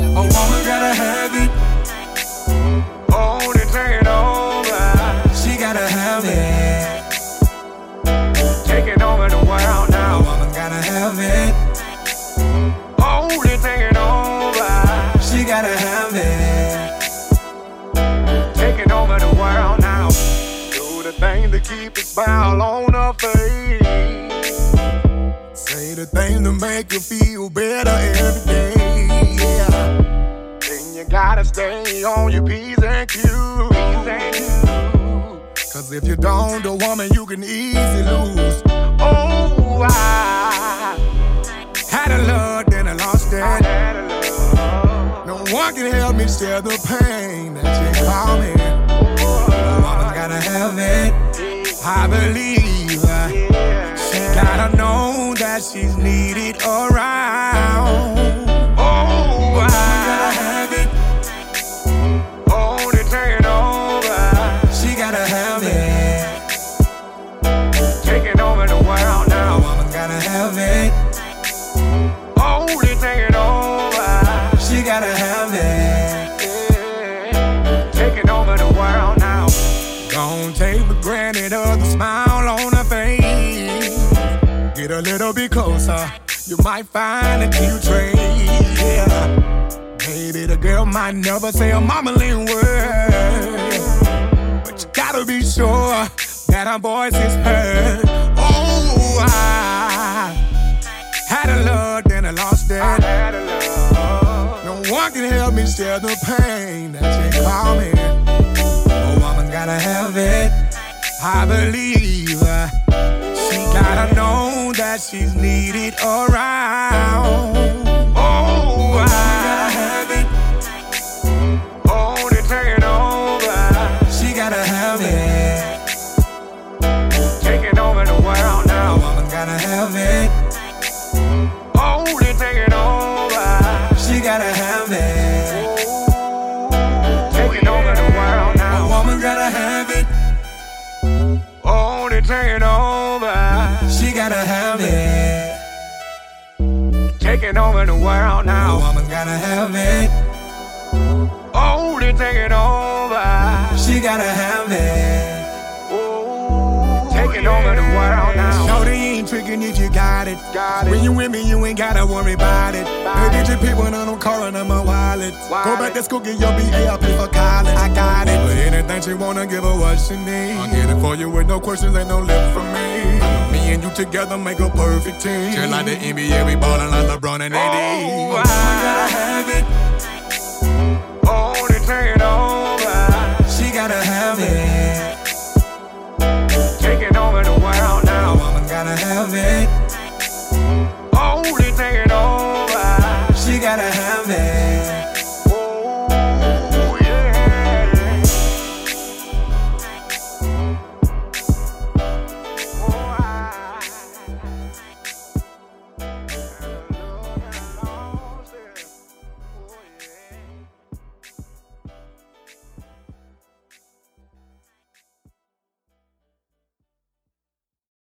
A woman gotta have it. Only taking over. She gotta have it. Taking over the world now. A woman gotta have it. Only taking over. She gotta have it. Taking over the world now. Do the thing to keep a smile on her face. Say the thing to make you feel better every day. You gotta stay on your P's and Q's. Cause if you don't, the woman you can easily lose. Oh, I Had a love, then I lost it. had a love. No one can help me share the pain that you call me. A woman's gotta have it. I believe. She gotta know that she's needed around. Over the world now. Don't take for granted of the smile on her face. Get a little bit closer, you might find a cute trait. Yeah. Maybe the girl might never say a mumbling word, but you gotta be sure that her voice is heard. Oh, I had a love, then I lost it. I had a love. No one can help me share the pain that you call me. I believe. She gotta know that she's needed around. Gotta have it. Taking over the world A now. Oh, woman gotta have it. Only taking over. She gotta have it. Ooh, taking over the world now. Shorty ain't tricking if you got it. Got it. When you with me, you ain't gotta worry about it. Hey, get your people, and I'm calling on my wallet. Go back to school, get your BA, I pay for college. I got it. But anything she wanna give her what she need. I'll get it for you with no questions, ain't no lip from me. Me and you together make a perfect team. Just like the NBA, we ballin' like LeBron and AD. Oh, I gotta have it. Only taking over. She gotta have it. Taking over the world now. woman gotta have